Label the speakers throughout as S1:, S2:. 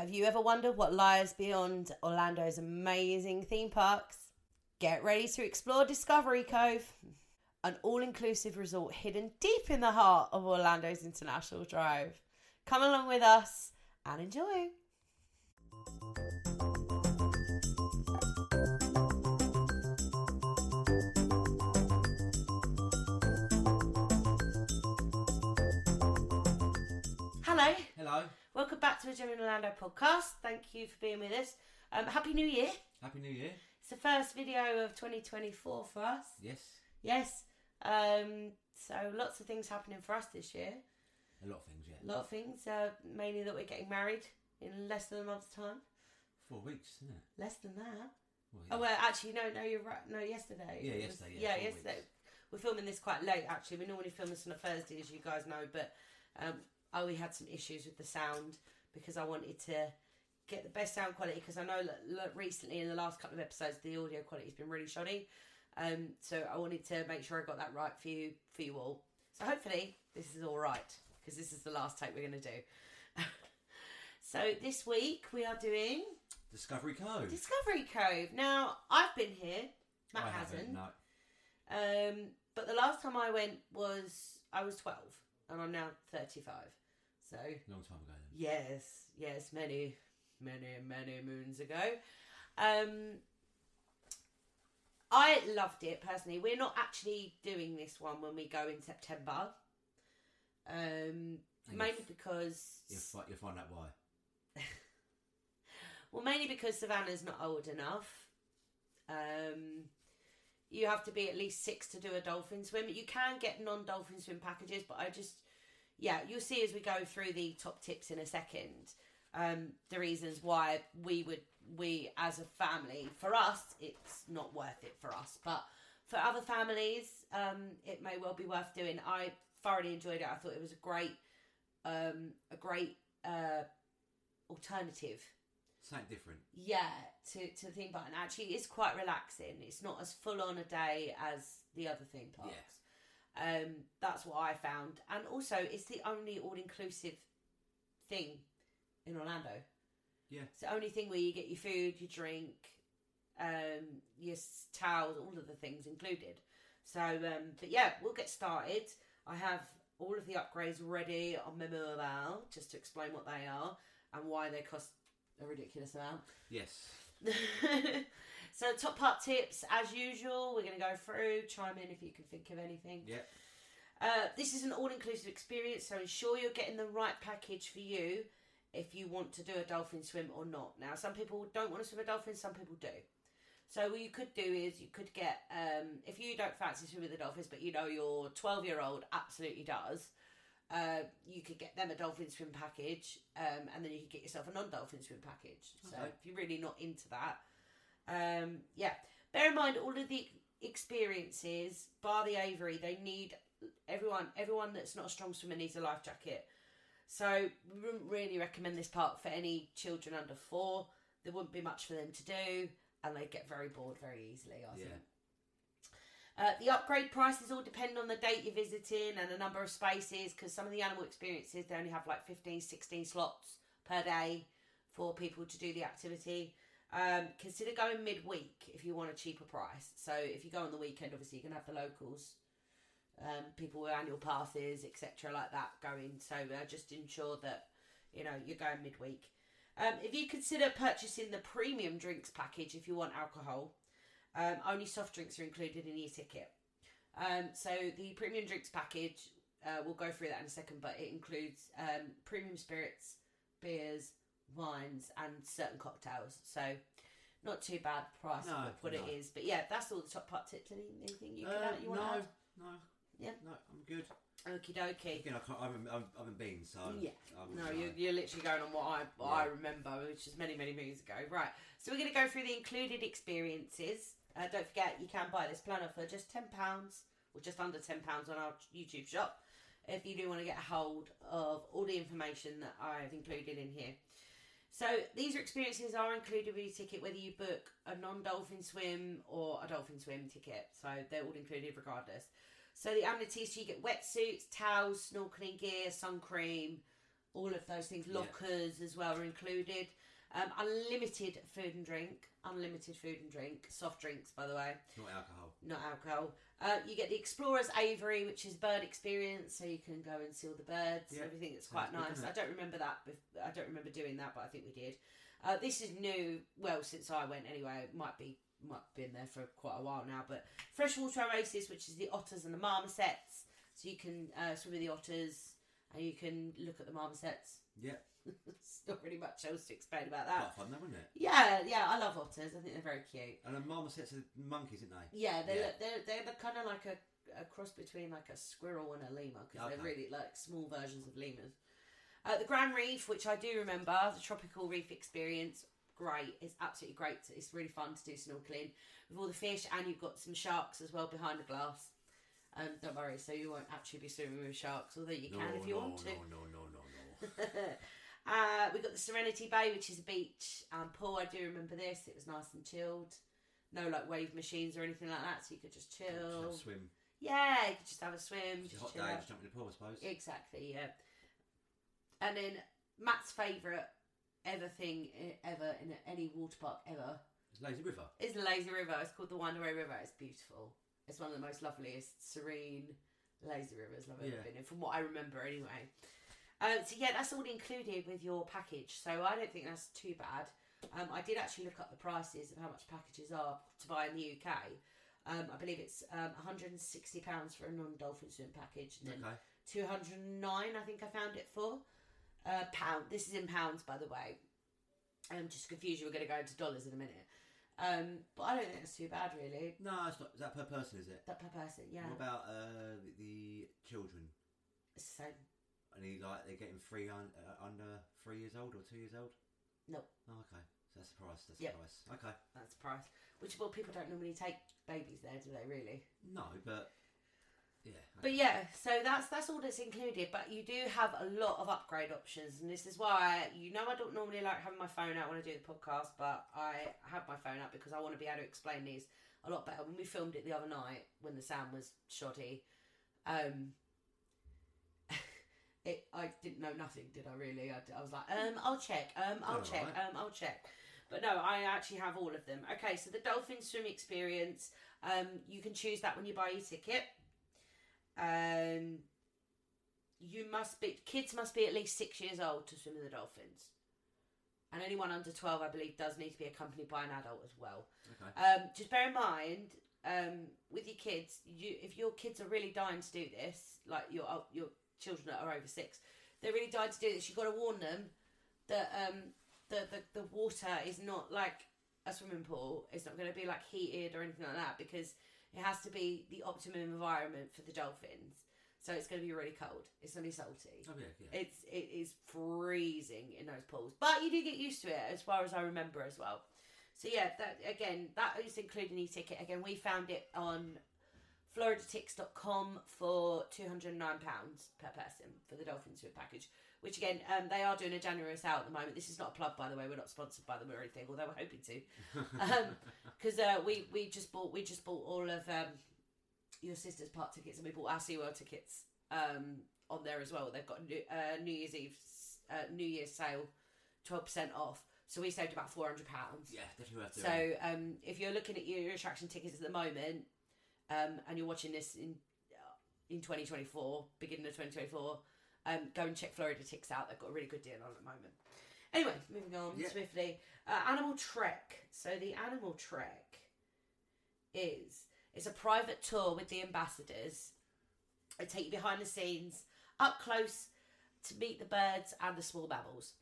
S1: Have you ever wondered what lies beyond Orlando's amazing theme parks? Get ready to explore Discovery Cove, an all inclusive resort hidden deep in the heart of Orlando's International Drive. Come along with us and enjoy. Welcome back to the Gem In Orlando podcast. Thank you for being with us. Um, Happy New Year.
S2: Happy New Year.
S1: It's the first video of 2024 for us.
S2: Yes.
S1: Yes. Um, so lots of things happening for us this year.
S2: A lot of things, yeah.
S1: A lot of things. Uh, mainly that we're getting married in less than a month's time.
S2: Four weeks, isn't it?
S1: Less than that.
S2: Well,
S1: Oh well, actually, no, no, you're right. No, yesterday.
S2: Yeah,
S1: was-
S2: yesterday, yeah,
S1: Yeah, yesterday.
S2: weeks.
S1: We're filming this quite late. Actually, we normally film this on a Thursday, as you guys know. But um, oh, we had some issues with the sound because I wanted to get the best sound quality because I know that recently in the last couple of episodes the audio quality's been really shoddy. Um, so I wanted to make sure I got that right for you, for you all. So hopefully this is all right because this is the last take we're going to do. so this week we are doing
S2: Discovery Cove.
S1: Discovery Cove. Now, I've been here. Matt
S2: I
S1: hasn't.
S2: haven't. No.
S1: Um, but the last time I went was I was twelve, and I'm now thirty-five. So
S2: Long time ago then.
S1: yes, yes, many, many, many moons ago. Um, I loved it personally. We're not actually doing this one when we go in September. Um, mainly because
S2: you'll, fi- you'll find out why.
S1: Well, mainly because Savannah's not old enough. Um, you have to be at least six to do a dolphin swim. You can get non dolphin swim packages, but I just, yeah, you'll see as we go through the top tips in a second. Um, the reasons why we would, we as a family, for us, it's not worth it for us, but for other families, um, it may well be worth doing. I thoroughly enjoyed it. I thought it was a great, um, a great uh, alternative
S2: Something different.
S1: yeah to to the theme park and actually it's quite relaxing it's not as full on a day as the other theme parks um that's what i found. And also it's the only all-inclusive thing in orlando.
S2: Yeah.
S1: it's the only thing where you get your food your drink um your towels all of the things included. So um but yeah we'll get started. I have all of the upgrades ready on my mobile just to explain what they are and why they cost a ridiculous amount.
S2: Yes.
S1: so top part tips as usual we're going to go through. Chime in if you can think of anything.
S2: Yeah.
S1: uh, this is an all-inclusive experience so ensure you're getting the right package for you if you want to do a dolphin swim or not. Now some people don't want to swim a dolphin some people do. So what you could do is you could get um, if you don't fancy swimming with the dolphins but you know your 12 year old absolutely does uh, you could get them a dolphin swim package, um, and then you could get yourself a non-dolphin swim package. So if you're really not into that, um, yeah. Bear in mind all of the experiences, bar the Aviary, they need everyone. Everyone that's not a strong swimmer needs a life jacket. So we wouldn't really recommend this park for any children under four. There wouldn't be much for them to do, and they get very bored very easily. I
S2: Yeah.
S1: think. Uh, the upgrade prices all depend on the date you're visiting and the number of spaces because some of the animal experiences they only have like 15 16 slots per day for people to do the activity um, consider going midweek if you want a cheaper price. So if you go on the weekend obviously you can have the locals um, people with annual passes etc like that going. So uh, just ensure that you know you're going midweek. Um, if you consider purchasing the premium drinks package if you want alcohol um, only soft drinks are included in your ticket. Um, so the premium drinks package, uh, we'll go through that in a second, but it includes um, premium spirits, beers, wines, and certain cocktails. So not too bad price
S2: No,
S1: for what it
S2: no.
S1: is. But yeah, that's all the top part tips. Anything you, can
S2: Uh,
S1: add, you want
S2: no,
S1: to add?
S2: no.
S1: Yeah.
S2: No, I'm good.
S1: Okie dokie.
S2: Again, I, can't, I, haven't, I haven't- I haven't been, so.
S1: Yeah.
S2: I'm,
S1: No, you're, you're literally going on what I what I remember, which is many many moons ago. Right. So we're going to go through the included experiences. Uh, don't forget, you can buy this planner for just ten pounds or just under ten pounds on our YouTube shop. If you do want to get a hold of all the information that I've included in here. So these experiences are included with your ticket, whether you book a non-dolphin swim or a dolphin swim ticket. So they're all included regardless. So the amenities, so you get wetsuits, towels, snorkeling gear, sun cream, all of those things.
S2: Yeah.
S1: Lockers as well are included. Um, unlimited food and drink. Unlimited food and drink. Soft drinks, by the way,
S2: Not alcohol.
S1: not alcohol. Uh, you get the Explorer's Aviary, which is bird experience, so you can go and see all the birds.
S2: Yeah.
S1: Everything
S2: Sounds
S1: quite
S2: good,
S1: nice.
S2: doesn't
S1: I don't remember that. bef- I don't remember doing that, but I think we did. Uh, this is new. Well, since I went anyway, it might be might have been there for quite a while now. But freshwater oasis, which is the otters and the marmosets, so you can uh, swim with the otters and you can look at the marmosets.
S2: Yeah.
S1: There's not really much else to explain about that.
S2: Quite fun, though, isn't it?
S1: Yeah, yeah, I love otters. I think they're very cute.
S2: And the marmosets are monkeys, aren't they?
S1: Yeah, they're
S2: Yeah.
S1: they're they're, kind of like a, a cross between like a squirrel and a lemur because they're really like small versions of lemurs. Uh, the Grand Reef, which I do remember, the tropical reef experience, great. It's absolutely great. It's really fun to do snorkeling with all the fish, and you've got some sharks as well behind the glass. Um, don't worry, so you won't actually be swimming with sharks, although you can if you
S2: no,
S1: want to.
S2: No, no, no, no, no.
S1: uh, we've got the Serenity Bay, which is a beach and pool. I do remember this. It was nice and chilled. No like wave machines or anything like that, so you could just
S2: Just
S1: chill.
S2: a swim.
S1: Yeah, you could just have a swim.
S2: It's a hot day,
S1: out.
S2: just jump in the pool, I suppose.
S1: Exactly, yeah. And then Matt's favourite ever thing ever in any water park ever
S2: It's Lazy River.
S1: is the Lazy River. It's called the Wind-Away River. It's beautiful. It's one of the most loveliest, serene, lazy rivers I've ever
S2: Yeah.
S1: been in, from what I remember anyway. Uh, so yeah, that's all included with your package. So I don't think that's too bad. Um, I did actually look up the prices of how much packages are to buy in the UK. Um, I believe it's um, 160 pounds for a non-dolphin swim package, and then
S2: Okay.
S1: 209 I think I found it for. Uh, pound. This is in pounds, by the way. I'm just confused. you, we're going to go into dollars in a minute. Um, but I don't think that's too bad, really.
S2: No, it's not. Is that per person, is it?
S1: That per person, yeah.
S2: What about uh, the, the children?
S1: It's the same.
S2: And he, like they're getting three un, uh, under three years old or two years old?
S1: No.
S2: Oh, okay. So that's the price. That's
S1: Yep.
S2: the price. Okay.
S1: That's the price. Which, well, people don't normally take babies there, do they, really?
S2: No, but yeah.
S1: But yeah, so that's that's all that's included. But you do have a lot of upgrade options, and this is why you know I don't normally like having my phone out when I do the podcast, but I have my phone out because I want to be able to explain these a lot better. When we filmed it the other night, when the sound was shoddy, um, it I didn't know nothing, did I? Really? I, I was like, um, I'll check, um, I'll
S2: All
S1: check,
S2: right.
S1: um, I'll check. But no, I actually have all of them. Okay, so the dolphin swim experience, um, you can choose that when you buy your ticket. Um, you must be kids must be at least six years old to swim with the dolphins, and anyone under twelve, I believe, does need to be accompanied by an adult as well.
S2: Okay.
S1: Um, just bear in mind, um, with your kids, you if your kids are really dying to do this, like your your children that are over six, they're really dying to do this. You've got to warn them that um, the, the the water is not like a swimming pool. It's not going to be like heated or anything like that because it has to be the optimum environment for the dolphins. So it's going to be really cold. It's going to be salty.
S2: Oh yeah, yeah.
S1: It's it is freezing in those pools, but you do get used to it as far as I remember as well. So yeah, that again that is including your ticket. Again, we found it on floridatix.com for two hundred nine pounds per person for the dolphin swim package. Which again, um, they are doing a January sale at the moment. This is not a plug, by the way. We're not sponsored by them or anything, although we're hoping to because uh, we we just bought we just bought all of um, your sister's part tickets and we bought our SeaWorld tickets um, on there as well. They've got a new, uh, New Year's Eve uh, New Year's sale, twelve percent off. So we saved about four hundred pounds.
S2: yeah, definitely have to.
S1: So um, if you're looking at your attraction tickets at the moment, um, and you're watching this in uh, in 2024, beginning of 2024, um, go and check Florida Tix out. They've got a really good deal on at the moment. Anyway, moving on
S2: Yeah.
S1: swiftly. Uh, Animal Trek. So the Animal Trek is it's a private tour with the ambassadors. They take you behind the scenes, up close to meet the birds and the small mammals.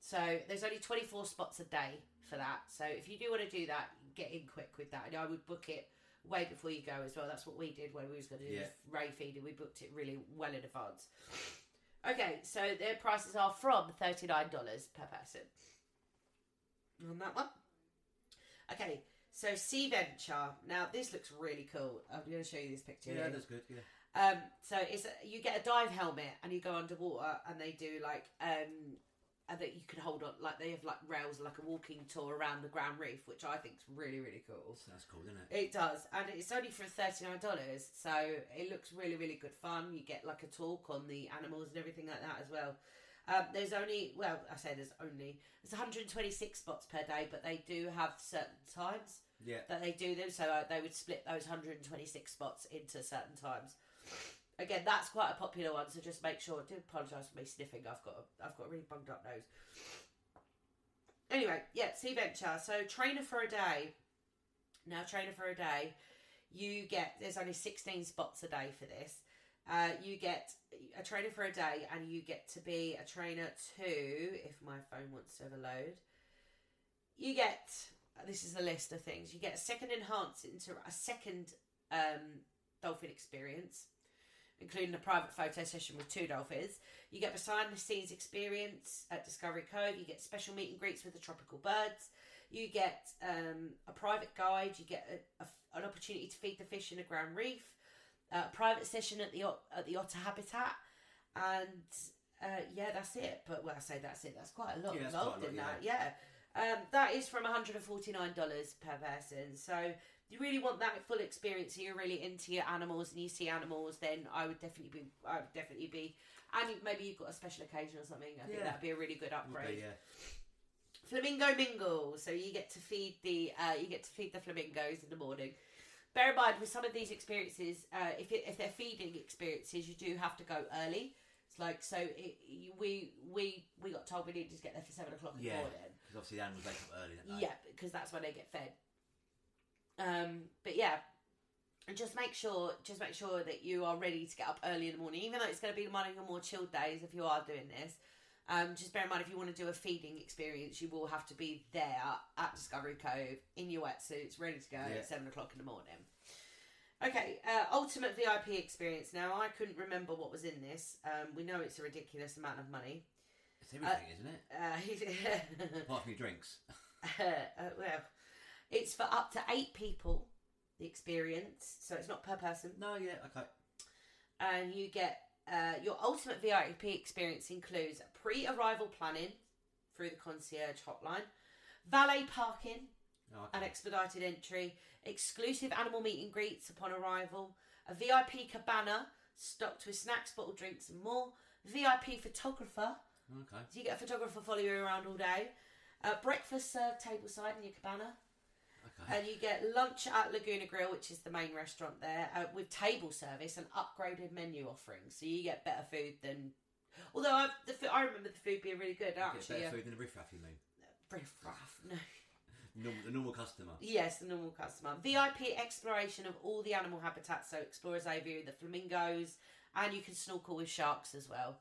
S1: So there's only 24 spots a day for that. So if you do want to do that, get in quick with that. And I would book it way before you go as well. That's what we did when we was going to do
S2: Yeah.
S1: the ray feeding. We booked it really well in advance. Okay, so their prices are from $39 per person. On that one. Okay, so Sea Venture. Now this looks really cool. I'm going to show you this picture.
S2: yeah,
S1: here.
S2: that's good. Yeah.
S1: Um, so it's you get a dive helmet and you go underwater and they do like um, and that you can hold on like they have like rails like a walking tour around the Grand Reef, which I think is really really cool.
S2: That's cool, isn't it?
S1: It does, and it's only for thirty nine dollars, so it looks really really good fun. You get like a talk on the animals and everything like that as well. Um, there's only, well, I say there's only, there's 126 spots per day, but they do have certain times
S2: Yeah.
S1: that they do them, so uh, they would split those 126 spots into certain times. Again, that's quite a popular one, so just make sure. Do apologise for me sniffing. I've got a, I've got a really bunged up nose. Anyway, yeah, Sea Venture. So trainer for a day. Now trainer for a day, you get there's only 16 spots a day for this. Uh, you get a trainer for a day, and you get to be a trainer too. If my phone wants to overload, you get this is a list of things. You get a second enhanced into a second um, dolphin experience, including a private photo session with two dolphins. You get behind the scenes experience at Discovery Cove. You get special meet and greets with the tropical birds. You get um, a private guide. You get a, a, an opportunity to feed the fish in a Grand Reef. A private session at the at the otter habitat, and uh, yeah, that's it. But when I say that's it, that's quite a lot
S2: Yeah, a lot,
S1: in that. Yeah. Um, that is from $149 per person. So you really want that full experience. So you're really into your animals and you see animals, then I would definitely be. I would definitely be. And maybe you've got a special occasion or something. I think
S2: Yeah.
S1: that'd be a really good upgrade.
S2: be, yeah.
S1: Flamingo mingle. So you get to feed the uh, you get to feed the flamingos in the morning. Bear in mind with some of these experiences, uh, if it, if they're feeding experiences, you do have to go early. It's like so it, we we we got told we needed to get there for seven o'clock in
S2: Yeah.
S1: the morning.
S2: Because obviously the animals wake up early. Don't?
S1: Yeah, because that's when they get fed. Um, but yeah, and just make sure, just make sure that you are ready to get up early in the morning, even though it's going to be one of your more chilled days if you are doing this. Um, just bear in mind if you want to do a feeding experience, you will have to be there at Discovery Cove in your wetsuits, ready to go
S2: Yeah.
S1: at seven o'clock in the morning. Okay, uh, ultimate VIP experience. Now I couldn't remember what was in this. Um, we know it's a ridiculous amount of money.
S2: It's everything, isn't it?
S1: Uh,
S2: Apart from your drinks.
S1: uh, well, it's for up to eight people. The experience, so it's not per person,
S2: No, yeah, okay.
S1: and you get uh, your ultimate VIP experience includes pre-arrival planning through the concierge hotline, valet parking,
S2: Oh,
S1: and expedited entry, exclusive animal meet and greets upon arrival, a VIP cabana stocked with snacks, bottled drinks, and more. VIP photographer,
S2: okay.
S1: so you get a photographer follow you around all day. Uh, breakfast served tableside in your cabana. And you get lunch at Laguna Grill, which is the main restaurant there, uh, with table service and upgraded menu offerings. So you get better food than. Although I, the, I remember the food being really good.
S2: You get
S1: Actually,
S2: better food than a riffraff, you mean?
S1: Riffraff, no.
S2: Normal, the normal customer.
S1: Yes, the normal customer. VIP exploration of all the animal habitats. So Explorer's Aviary the flamingos, and you can snorkel with sharks as well.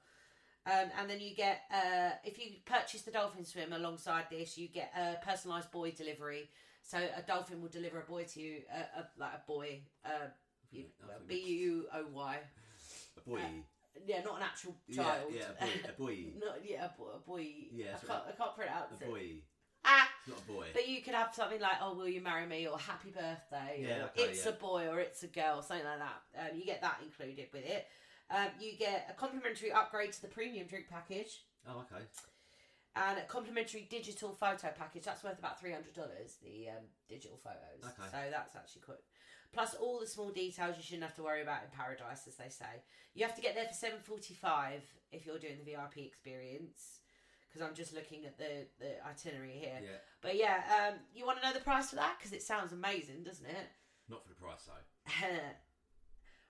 S1: Um, and then you get uh, if you purchase the dolphin swim alongside this, you get a personalised boy delivery. So a dolphin will deliver a boy to you, uh, a, like a boy, uh, you,
S2: I
S1: well,
S2: think
S1: B U O Y.
S2: A boy.
S1: Yeah, not an actual child.
S2: yeah, a boy. A boy.
S1: not yeah, a boy. A boy.
S2: Yeah,
S1: I can't, I can't pronounce
S2: A
S1: it.
S2: boy.
S1: Ah,
S2: It's not a boy.
S1: but you could have something like, "Oh, will you marry me?" or "Happy birthday,"
S2: Yeah,
S1: or
S2: okay,
S1: "It's
S2: yeah.
S1: a boy" or "It's a girl," something like that. Um, you get that included with it. Um, you get a complimentary upgrade to the premium drink package
S2: Oh, okay
S1: and a complimentary digital photo package that's worth about three hundred dollars. The um, digital photos,
S2: okay.
S1: so that's actually quite. Plus all the small details you shouldn't have to worry about in paradise, as they say. You have to get there for seven forty-five if you're doing the VIP experience. Because I'm just looking at the, the itinerary here.
S2: Yeah.
S1: But yeah, um, you want to know the price for that? Because it sounds amazing, doesn't it?
S2: Not for the price though.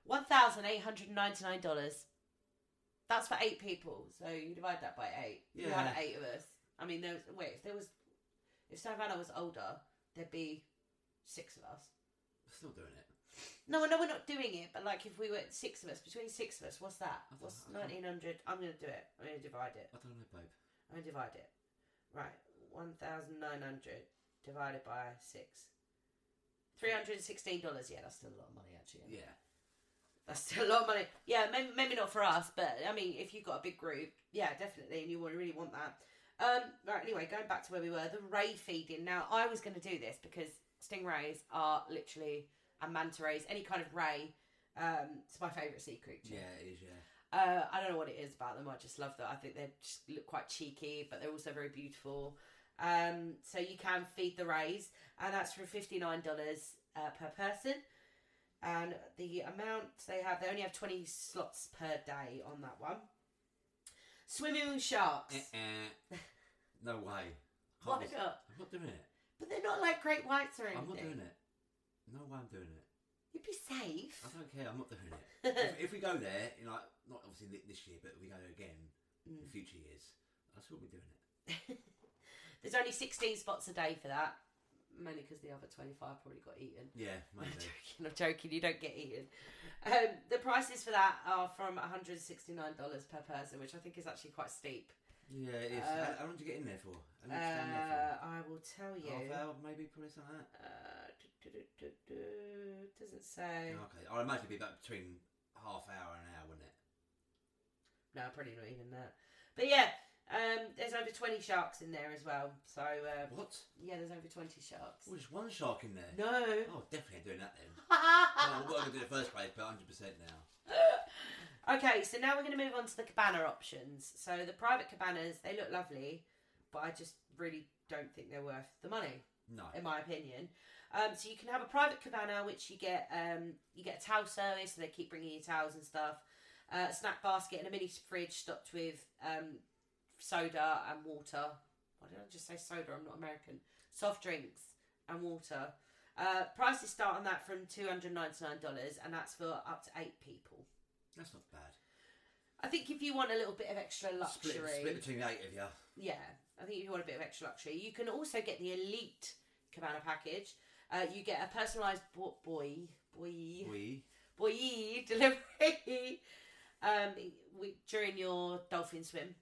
S1: $1,899. That's for eight people. So you divide that by eight. You had
S2: Yeah.
S1: eight of us. I mean, there was wait. If there was, if Savannah was older, there'd be six of us.
S2: We're still doing it.
S1: No, no, we're not doing it. But like, if we were six of us, between six of us, what's that?
S2: I don't
S1: What's
S2: I can't-
S1: nineteen hundred? I'm gonna do it. I'm gonna divide it.
S2: I don't know, babe.
S1: I'm gonna divide it. Right, one thousand nine hundred divided by six. Three hundred and sixteen dollars. Yeah, that's still a lot of money, actually.
S2: Yeah.
S1: That's still a lot of money. Yeah, maybe, maybe not for us, but I mean, if you've got a big group, yeah, definitely, and you really want that. Um, right. Anyway, going back to where we were, the ray feeding. Now, I was going to do this because stingrays are literally and manta rays, any kind of ray. Um, it's my favourite sea creature.
S2: Yeah, it is, yeah.
S1: Uh, I don't know what it is about them. I just love that. I think they just look quite cheeky, but they're also very beautiful. Um, so you can feed the rays, and that's for fifty nine dollars uh, per person. And the amount they have, they only have twenty slots per day on that one. Swimming with sharks.
S2: Eh-eh. No way.
S1: Why not?
S2: I'm not doing it.
S1: But they're not like great whites or anything.
S2: I'm not doing it. No way I'm doing it.
S1: You'd be safe.
S2: I don't care. I'm not doing it. if, if we go there, you know, like, not obviously this year, but if we go there again in
S1: Mm.
S2: future years, I still be doing it.
S1: There's only 16 spots a day for that. Mainly because the other 25 probably got eaten.
S2: Yeah, maybe.
S1: I'm joking, you don't get eaten. Um, the prices for that are from $169 per person, which I think is actually quite steep.
S2: yeah, it is.
S1: Uh,
S2: how, how long do you get in there for? How long do you stand there
S1: Uh, I will tell you.
S2: Half hour, maybe, probably something like that.
S1: Uh, do, do, do, do, do, doesn't say.
S2: Okay, I'd imagine it'd be about between half hour and an hour, wouldn't it?
S1: No, probably not even that. But yeah, um, there's over 20 sharks in there as well. So, uh,
S2: What?
S1: yeah, there's over 20 sharks.
S2: Oh, there's one shark in there.
S1: No.
S2: Oh, definitely doing that then. well, what I'm going to do in the first place, but 100% now.
S1: okay, so now we're going to move on to the cabana options. So the private cabanas, they look lovely, but I just really don't think they're worth the money,
S2: No.
S1: in my opinion. Um, so you can have a private cabana, which you get um, you get a towel service, so they keep bringing you towels and stuff. Uh, a snack basket and a mini fridge stocked with um, soda and water. Why did I just say soda? I'm not American. Soft drinks and water. Uh, prices start on that from two hundred ninety nine dollars, and that's for up to eight people.
S2: That's not bad.
S1: I think if you want a little bit of extra luxury,
S2: Split, split between eight of you.
S1: yeah, I think if you want a bit of extra luxury, you can also get the elite cabana package. Uh, you get a personalised bo- boy, boy,
S2: We.
S1: boy delivery um, we, during your dolphin swim.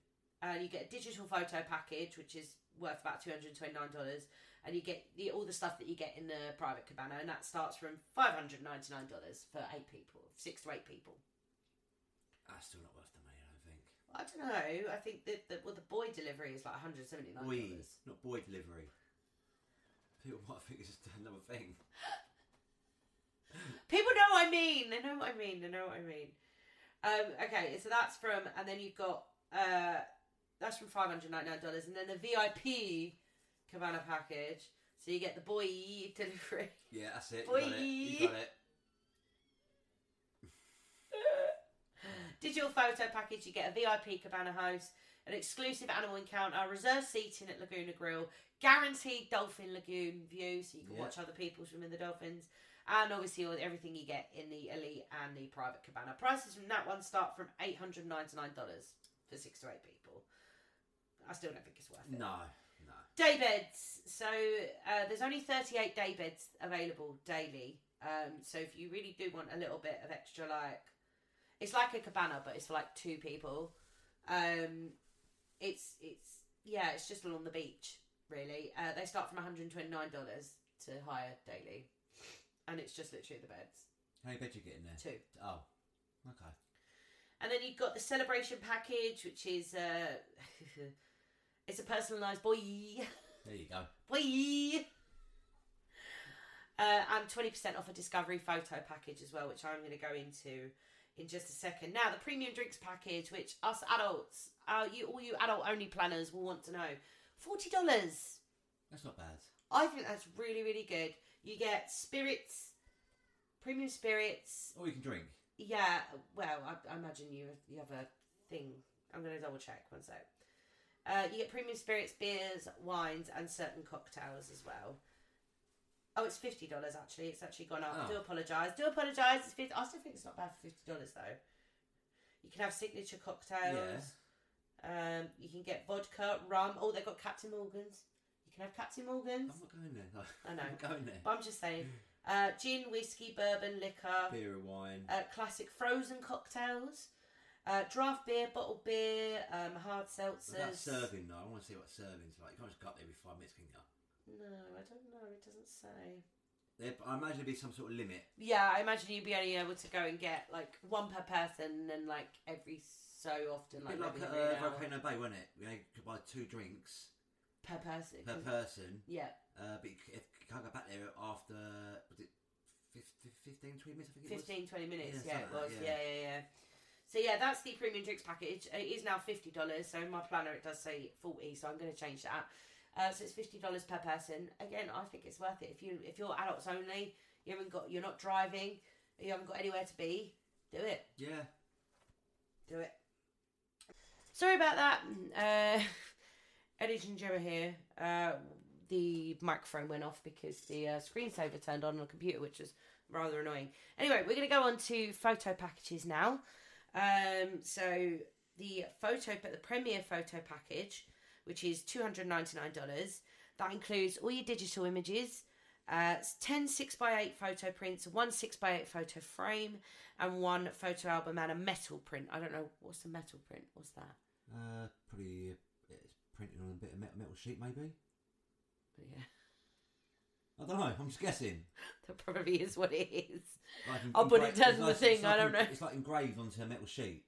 S1: And you get a digital photo package, which is worth about two hundred twenty nine dollars, and you get the, all the stuff that you get in the private cabana, and that starts from five hundred ninety nine dollars for eight people, six to eight people.
S2: That's still not worth the money, I don't think.
S1: I don't know. I think that the, well, the boy delivery is like one hundred seventy nine dollars.
S2: not boy delivery. People might think it's just another thing.
S1: People know what I mean. They know what I mean. They know what I mean. Um, okay, so that's from, and then you've got uh, that's from five hundred ninety nine dollars, and then the VIP cabana package. So you get the boy delivery.
S2: Yeah, that's it.
S1: Boy.
S2: You got it. You got it.
S1: Digital photo package. You get a VIP cabana host, an exclusive animal encounter, reserved seating at Laguna Grill, guaranteed dolphin lagoon view, so you can
S2: Yeah.
S1: watch other people swimming the dolphins, and obviously all, everything you get in the elite and the private cabana. Prices from that one start from eight hundred ninety nine dollars for six to eight people. I still don't think it's worth it.
S2: No, no.
S1: Day beds. So uh, there's only 38 day beds available daily. Um, so if you really do want a little bit of extra, like it's like a cabana, but it's for like two people. Um, it's it's yeah, it's just along the beach. Really, uh, they start from 129 dollars to hire daily, and it's just literally the beds
S2: How many beds you get in there?
S1: two.
S2: Oh, okay.
S1: And then you've got the celebration package, which is uh, it's a personalised boy.
S2: There you go.
S1: Boy. Uh, and 20% off a Discovery photo package as well, which I'm going to go into in just a second. Now, the premium drinks package, which us adults, uh, you all you adult only planners will want to know, $40.
S2: That's not bad.
S1: I think that's really, really good. You get spirits, premium spirits.
S2: Or you can drink.
S1: Yeah, well, I, I imagine you you have a thing. I'm going to double check one sec. Uh, you get premium spirits, beers, wines, and certain cocktails as well. Oh, it's fifty dollars actually. It's actually gone up.
S2: Oh.
S1: Do apologise. Do apologise. It's 50, I still think it's not bad for fifty dollars though. You can have signature cocktails. Yeah. Um, you can get vodka, rum. Oh, they've got Captain Morgan's. You can have Captain Morgan's.
S2: I'm not going there. No.
S1: I know.
S2: I'm going there.
S1: But I'm just saying. Uh, gin, whiskey, bourbon, liquor
S2: Beer wine.
S1: uh, classic frozen cocktails, uh, draft beer, bottled beer, um, hard seltzers.
S2: Without serving though, I want to see what serving's like. You can't just go up there every five minutes, can you?
S1: No, I don't know. It doesn't say.
S2: There, I imagine there'd be some sort of limit.
S1: Yeah, I imagine you'd be only able to go and get like one per person, and like every so often, like,
S2: like at uh, Volcano Bay, wasn't it? You could buy two drinks
S1: per person.
S2: per person,
S1: Yeah,
S2: uh, but you, c- if, you can't go back there after, was it 15, 20 minutes, I think it
S1: 15, 20 minutes.
S2: Yeah,
S1: Yeah, it
S2: something like
S1: was.
S2: that,
S1: yeah. yeah, yeah, So yeah, that's the premium drinks package. It is now fifty dollars. So in my planner it does say forty. So I'm going to change that. Uh, so it's fifty dollars per person. Again, I think it's worth it if you if you're adults only. You haven't got. You're not driving. You haven't got anywhere to be. Do it.
S2: Yeah.
S1: Do it. Sorry about that. Uh, Eddie and Gemma here. Uh, the microphone went off because the uh, screensaver turned on on the computer, which was rather annoying. Anyway, we're going to go on to photo packages now. Um, so the photo, but the Premiere photo package, which is two hundred ninety nine dollars. That includes all your digital images, uh, 10 6x8 photo prints, one 6x8 photo frame, and one photo album and a metal print. I don't know what's the metal print. What's that?
S2: Uh, probably uh, it's printed on a bit of metal sheet, maybe.
S1: But yeah,
S2: I don't know. I'm just guessing.
S1: That probably is what it is.
S2: Like
S1: I'll put it down
S2: it's
S1: the thing, I don't
S2: en-
S1: know.
S2: It's like engraved onto a metal sheet.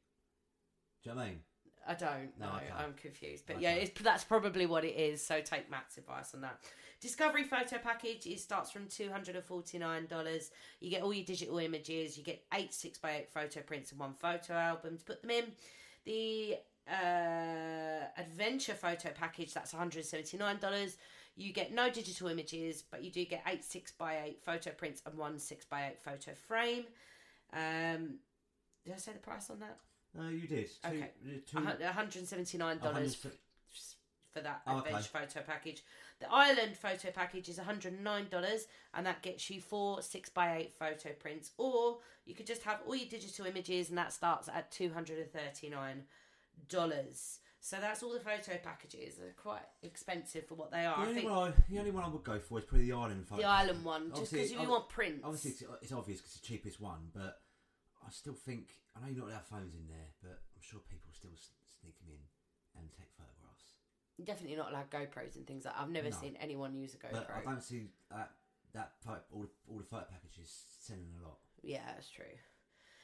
S2: Do you know what I mean?
S1: I don't
S2: No,
S1: know. I'm confused. But yeah, it's, that's probably what it is. So take Matt's advice on that. Discovery photo package. It starts from $249. You get all your digital images. You get eight 6x8 photo prints and one photo album to put them in. The uh, adventure photo package, that's $179. You get no digital images, but you do get eight six by eight photo prints and one six by eight photo frame. Um, did I say the price on that?
S2: No, you did. Two,
S1: Okay.
S2: uh,
S1: one hundred seventy nine dollars for that
S2: Oh, okay.
S1: photo package. The island photo package is $109 and that gets you four 6x8 photo prints. Or you could just have all your digital images and that starts at $239. So that's all the photo packages. They're quite expensive for what they are.
S2: The
S1: I
S2: only,
S1: think
S2: one I, the only one I would go for is probably the island. photo.
S1: the island one, just because if you want prints.
S2: Obviously, it's, it's obvious because it's the cheapest one, but I still think I know you're not allowed phones in there, but I'm sure people still sneak them in and take photographs.
S1: Definitely not allowed GoPros and things like I've never
S2: No.
S1: seen anyone use a GoPro.
S2: But I don't see that that all the, all the photo packages selling a lot.
S1: Yeah, that's true.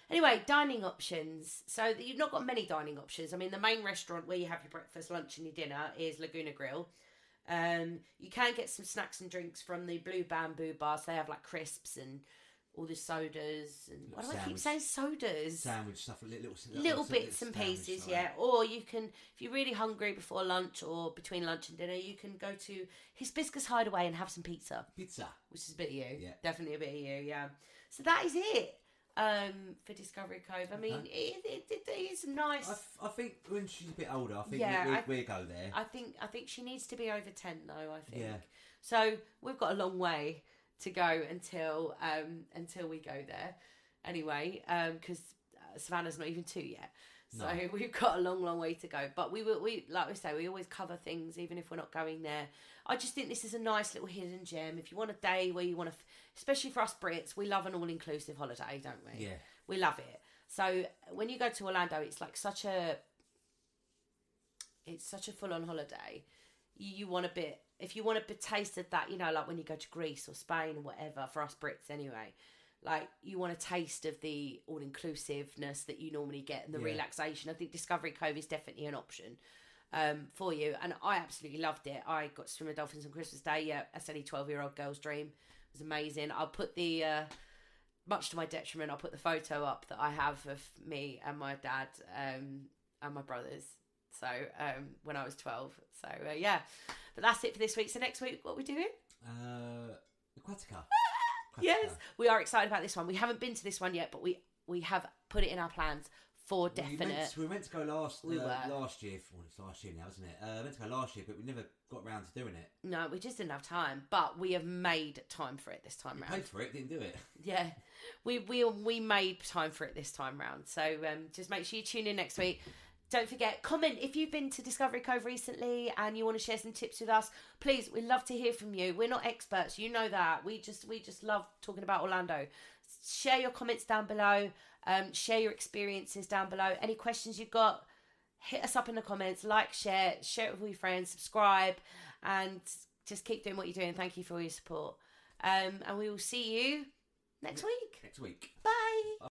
S1: Anyway, dining options. So you've not got many dining options. I mean, the main restaurant where you have your breakfast, lunch, and your dinner is Laguna Grill. Um, you can get some snacks and drinks from the Blue Bamboo bars. They have like crisps and all the sodas and why do I keep saying sodas?
S2: Sandwich stuff, little little,
S1: Little
S2: little
S1: bits and pieces,
S2: like
S1: yeah. Or you can, if you're really hungry before lunch or between lunch and dinner, you can go to Hibiscus Hideaway and have some pizza
S2: Pizza.
S1: which is a bit of you.
S2: Yeah.
S1: Definitely a bit of you, yeah. So that is it um, for Discovery Cove. I mean,
S2: Okay.
S1: it, it, it, is nice.
S2: I, f- I think when she's a bit older, I think
S1: Yeah,
S2: we, we,
S1: I-
S2: we go there.
S1: I think I think she needs to be over ten though. I think.
S2: Yeah.
S1: So we've got a long way to go until um, until we go there. Anyway, because uh, Savannah's not even two yet. So
S2: No.
S1: we've got a long, long way to go. But we will, we like we say, we always cover things even if we're not going there. I just think this is a nice little hidden gem. If you want a day where you want to, especially for us Brits, we love an all-inclusive holiday, don't we?
S2: yeah.
S1: We love it. So when you go to Orlando, it's like such a it's such a full on holiday. You, you want a bit if you want a bit taste of that, you know, like when you go to Greece or Spain or whatever, for us Brits anyway. Like you want a taste of the all inclusiveness that you normally get and the
S2: Yeah.
S1: relaxation. I think Discovery Cove is definitely an option um, for you. And I absolutely loved it. I got to swim with dolphins on Christmas Day. Yeah, that's any twelve year old girl's dream. Was amazing. I'll put the uh, much to my detriment, I'll put the photo up that I have of me and my dad um, and my brothers. So um, when I was 12. So uh, yeah, but that's it for this week. So next week, what are we doing?
S2: Uh, Aquatica.
S1: Yes, we are excited about this one. We haven't been to this one yet, but we we have put it in our plans for
S2: We
S1: definite.
S2: to, we meant to go last
S1: We
S2: uh,
S1: were.
S2: last year. Well, it's last year now, isn't it? Uh, meant to go last year, but we never got round to doing it.
S1: No, we just didn't have time, but we have made time for it this time
S2: We
S1: round.
S2: paid for it, didn't do it.
S1: Yeah, we we we made time for it this time round. So um, just make sure you tune in next week. Don't forget, comment if you've been to Discovery Cove recently and you want to share some tips with us. Please, we'd love to hear from you. We're not experts, you know that. We just we just love talking about Orlando. Share your comments down below. Um, share your experiences down below. Any questions you've got, hit us up in the comments. Like, share, share it with all your friends, subscribe, and just keep doing what you're doing. Thank you for all your support. Um, and we will see you next week.
S2: Next week.
S1: Bye.